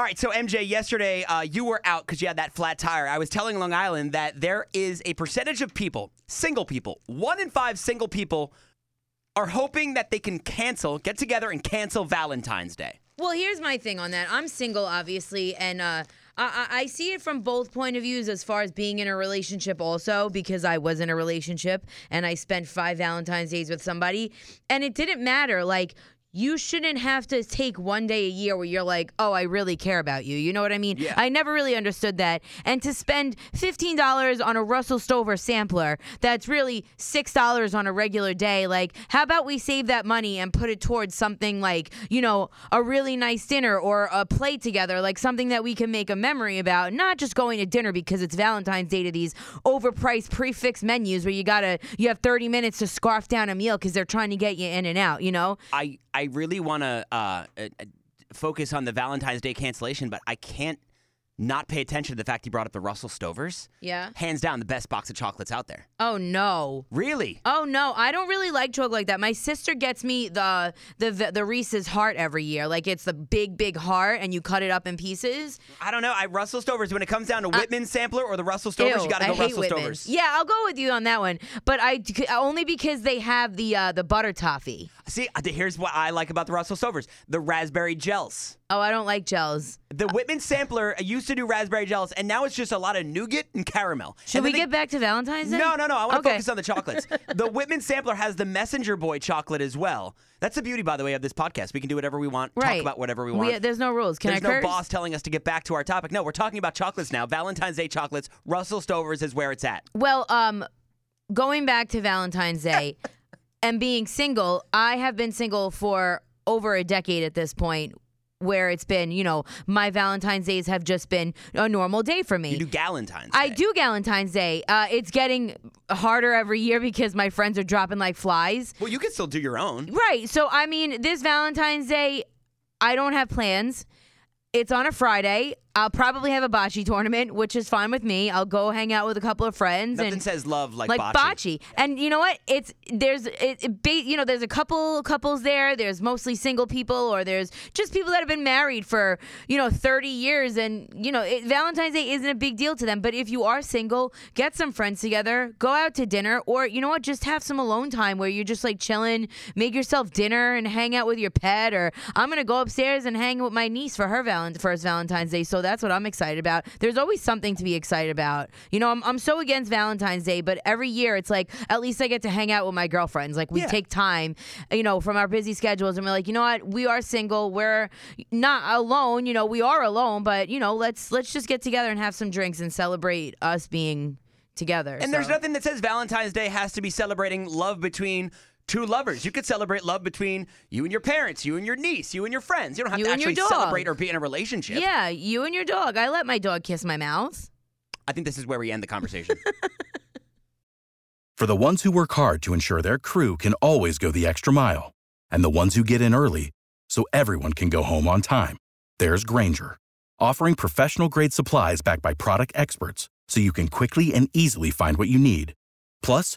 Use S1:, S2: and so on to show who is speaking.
S1: All right, so MJ, yesterday uh, you were out because you had that flat tire. I was telling Long Island that there is a percentage of people, single people, one in five single people, are hoping that they can cancel, get together and cancel Valentine's Day.
S2: Well, here's my thing on that. I'm single, obviously, and uh, I, I see it from both point of views as far as being in a relationship, also because I was in a relationship and I spent five Valentine's days with somebody, and it didn't matter. Like you shouldn't have to take one day a year where you're like, oh, I really care about you. You know what I mean?
S1: Yeah.
S2: I never really understood that. And to spend $15 on a Russell Stover sampler that's really $6 on a regular day, like, how about we save that money and put it towards something like, you know, a really nice dinner or a play together, like something that we can make a memory about, not just going to dinner because it's Valentine's Day to these overpriced prix fixe menus where you gotta, you have 30 minutes to scarf down a meal because they're trying to get you in and out, you know?
S1: I, I really want to uh, uh, focus on the Valentine's Day cancellation, but I can't not pay attention to the fact he brought up the Russell Stovers.
S2: Yeah.
S1: Hands down, the best box of chocolates out there.
S2: Oh, no.
S1: Really?
S2: Oh no, I don't really like chocolate like that. My sister gets me the the the Reese's heart every year. Like it's the big big heart and you cut it up in pieces.
S1: I don't know. I Russell Stovers. When it comes down to Whitman sampler or the Russell Stovers,
S2: Uh, Ew,
S1: you got to
S2: I
S1: go
S2: hate
S1: Russell
S2: Whitman.
S1: Stovers.
S2: Yeah, I'll go with you on that one. But I only because they have the uh, the butter toffee.
S1: See, uh, here's what I like about the Russell Stovers: the raspberry gels.
S2: Oh, I don't like gels.
S1: The Whitman sampler used to do raspberry gels, and now it's just a lot of nougat and caramel.
S2: Should
S1: And
S2: we
S1: they-
S2: get back to Valentine's Day?
S1: No, no, no. I want to
S2: Okay.
S1: focus on the chocolates. the Whitman sampler has the Messenger Boy chocolate as well. That's the beauty, by the way, of this podcast. We can do whatever we want,
S2: Right.
S1: talk about whatever we want.
S2: there's no rules. Can
S1: There's
S2: I
S1: no
S2: curse?
S1: boss telling us to get back to our topic. No, we're talking about chocolates now. Valentine's Day chocolates. Russell Stovers is where it's at.
S2: Well, um, going back to Valentine's Day and being single, I have been single for over a decade at this point. Where it's been, you know, my Valentine's days have just been a normal day for me.
S1: You do Galentine's.
S2: I do Valentine's Day. Uh, it's getting harder every year because my friends are dropping like flies.
S1: Well, you can still do your own.
S2: Right. So, I mean, this Valentine's Day, I don't have plans. It's on a Friday. I'll probably have a bocce tournament, which is fine with me. I'll go hang out with a couple of friends
S1: Nothing
S2: and
S1: says love like,
S2: like
S1: bocce.
S2: bocce. And you know what? It's there's it, it you know there's a couple couples there. There's mostly single people, or there's just people that have been married for you know 30 years, and you know it, Valentine's Day isn't a big deal to them. But if you are single, get some friends together, go out to dinner, or you know what? Just have some alone time where you're just like chilling, make yourself dinner, and hang out with your pet. Or I'm gonna go upstairs and hang with my niece for her valent- first Valentine's Day. So that's what I'm excited about. There's always something to be excited about. You know, I'm, I'm so against Valentine's Day, but every year it's like at least I get to hang out with my girlfriends. Like we
S1: Yeah.
S2: take time, you know, from our busy schedules, and we're like, you know what, we are single. We're not alone. You know, we are alone, but you know, let's let's just get together and have some drinks and celebrate us being together.
S1: And there's nothing that says Valentine's Day has to be celebrating love between two lovers. You could celebrate love between you and your parents, you and your niece, you and your friends. You don't have
S2: You
S1: to actually celebrate or be in a relationship.
S2: Yeah, you and your dog. I let my dog kiss my mouth.
S1: I think this is where we end the conversation.
S3: For the ones who work hard to ensure their crew can always go the extra mile, and the ones who get in early so everyone can go home on time, there's Grainger, offering professional grade supplies backed by product experts so you can quickly and easily find what you need. Plus,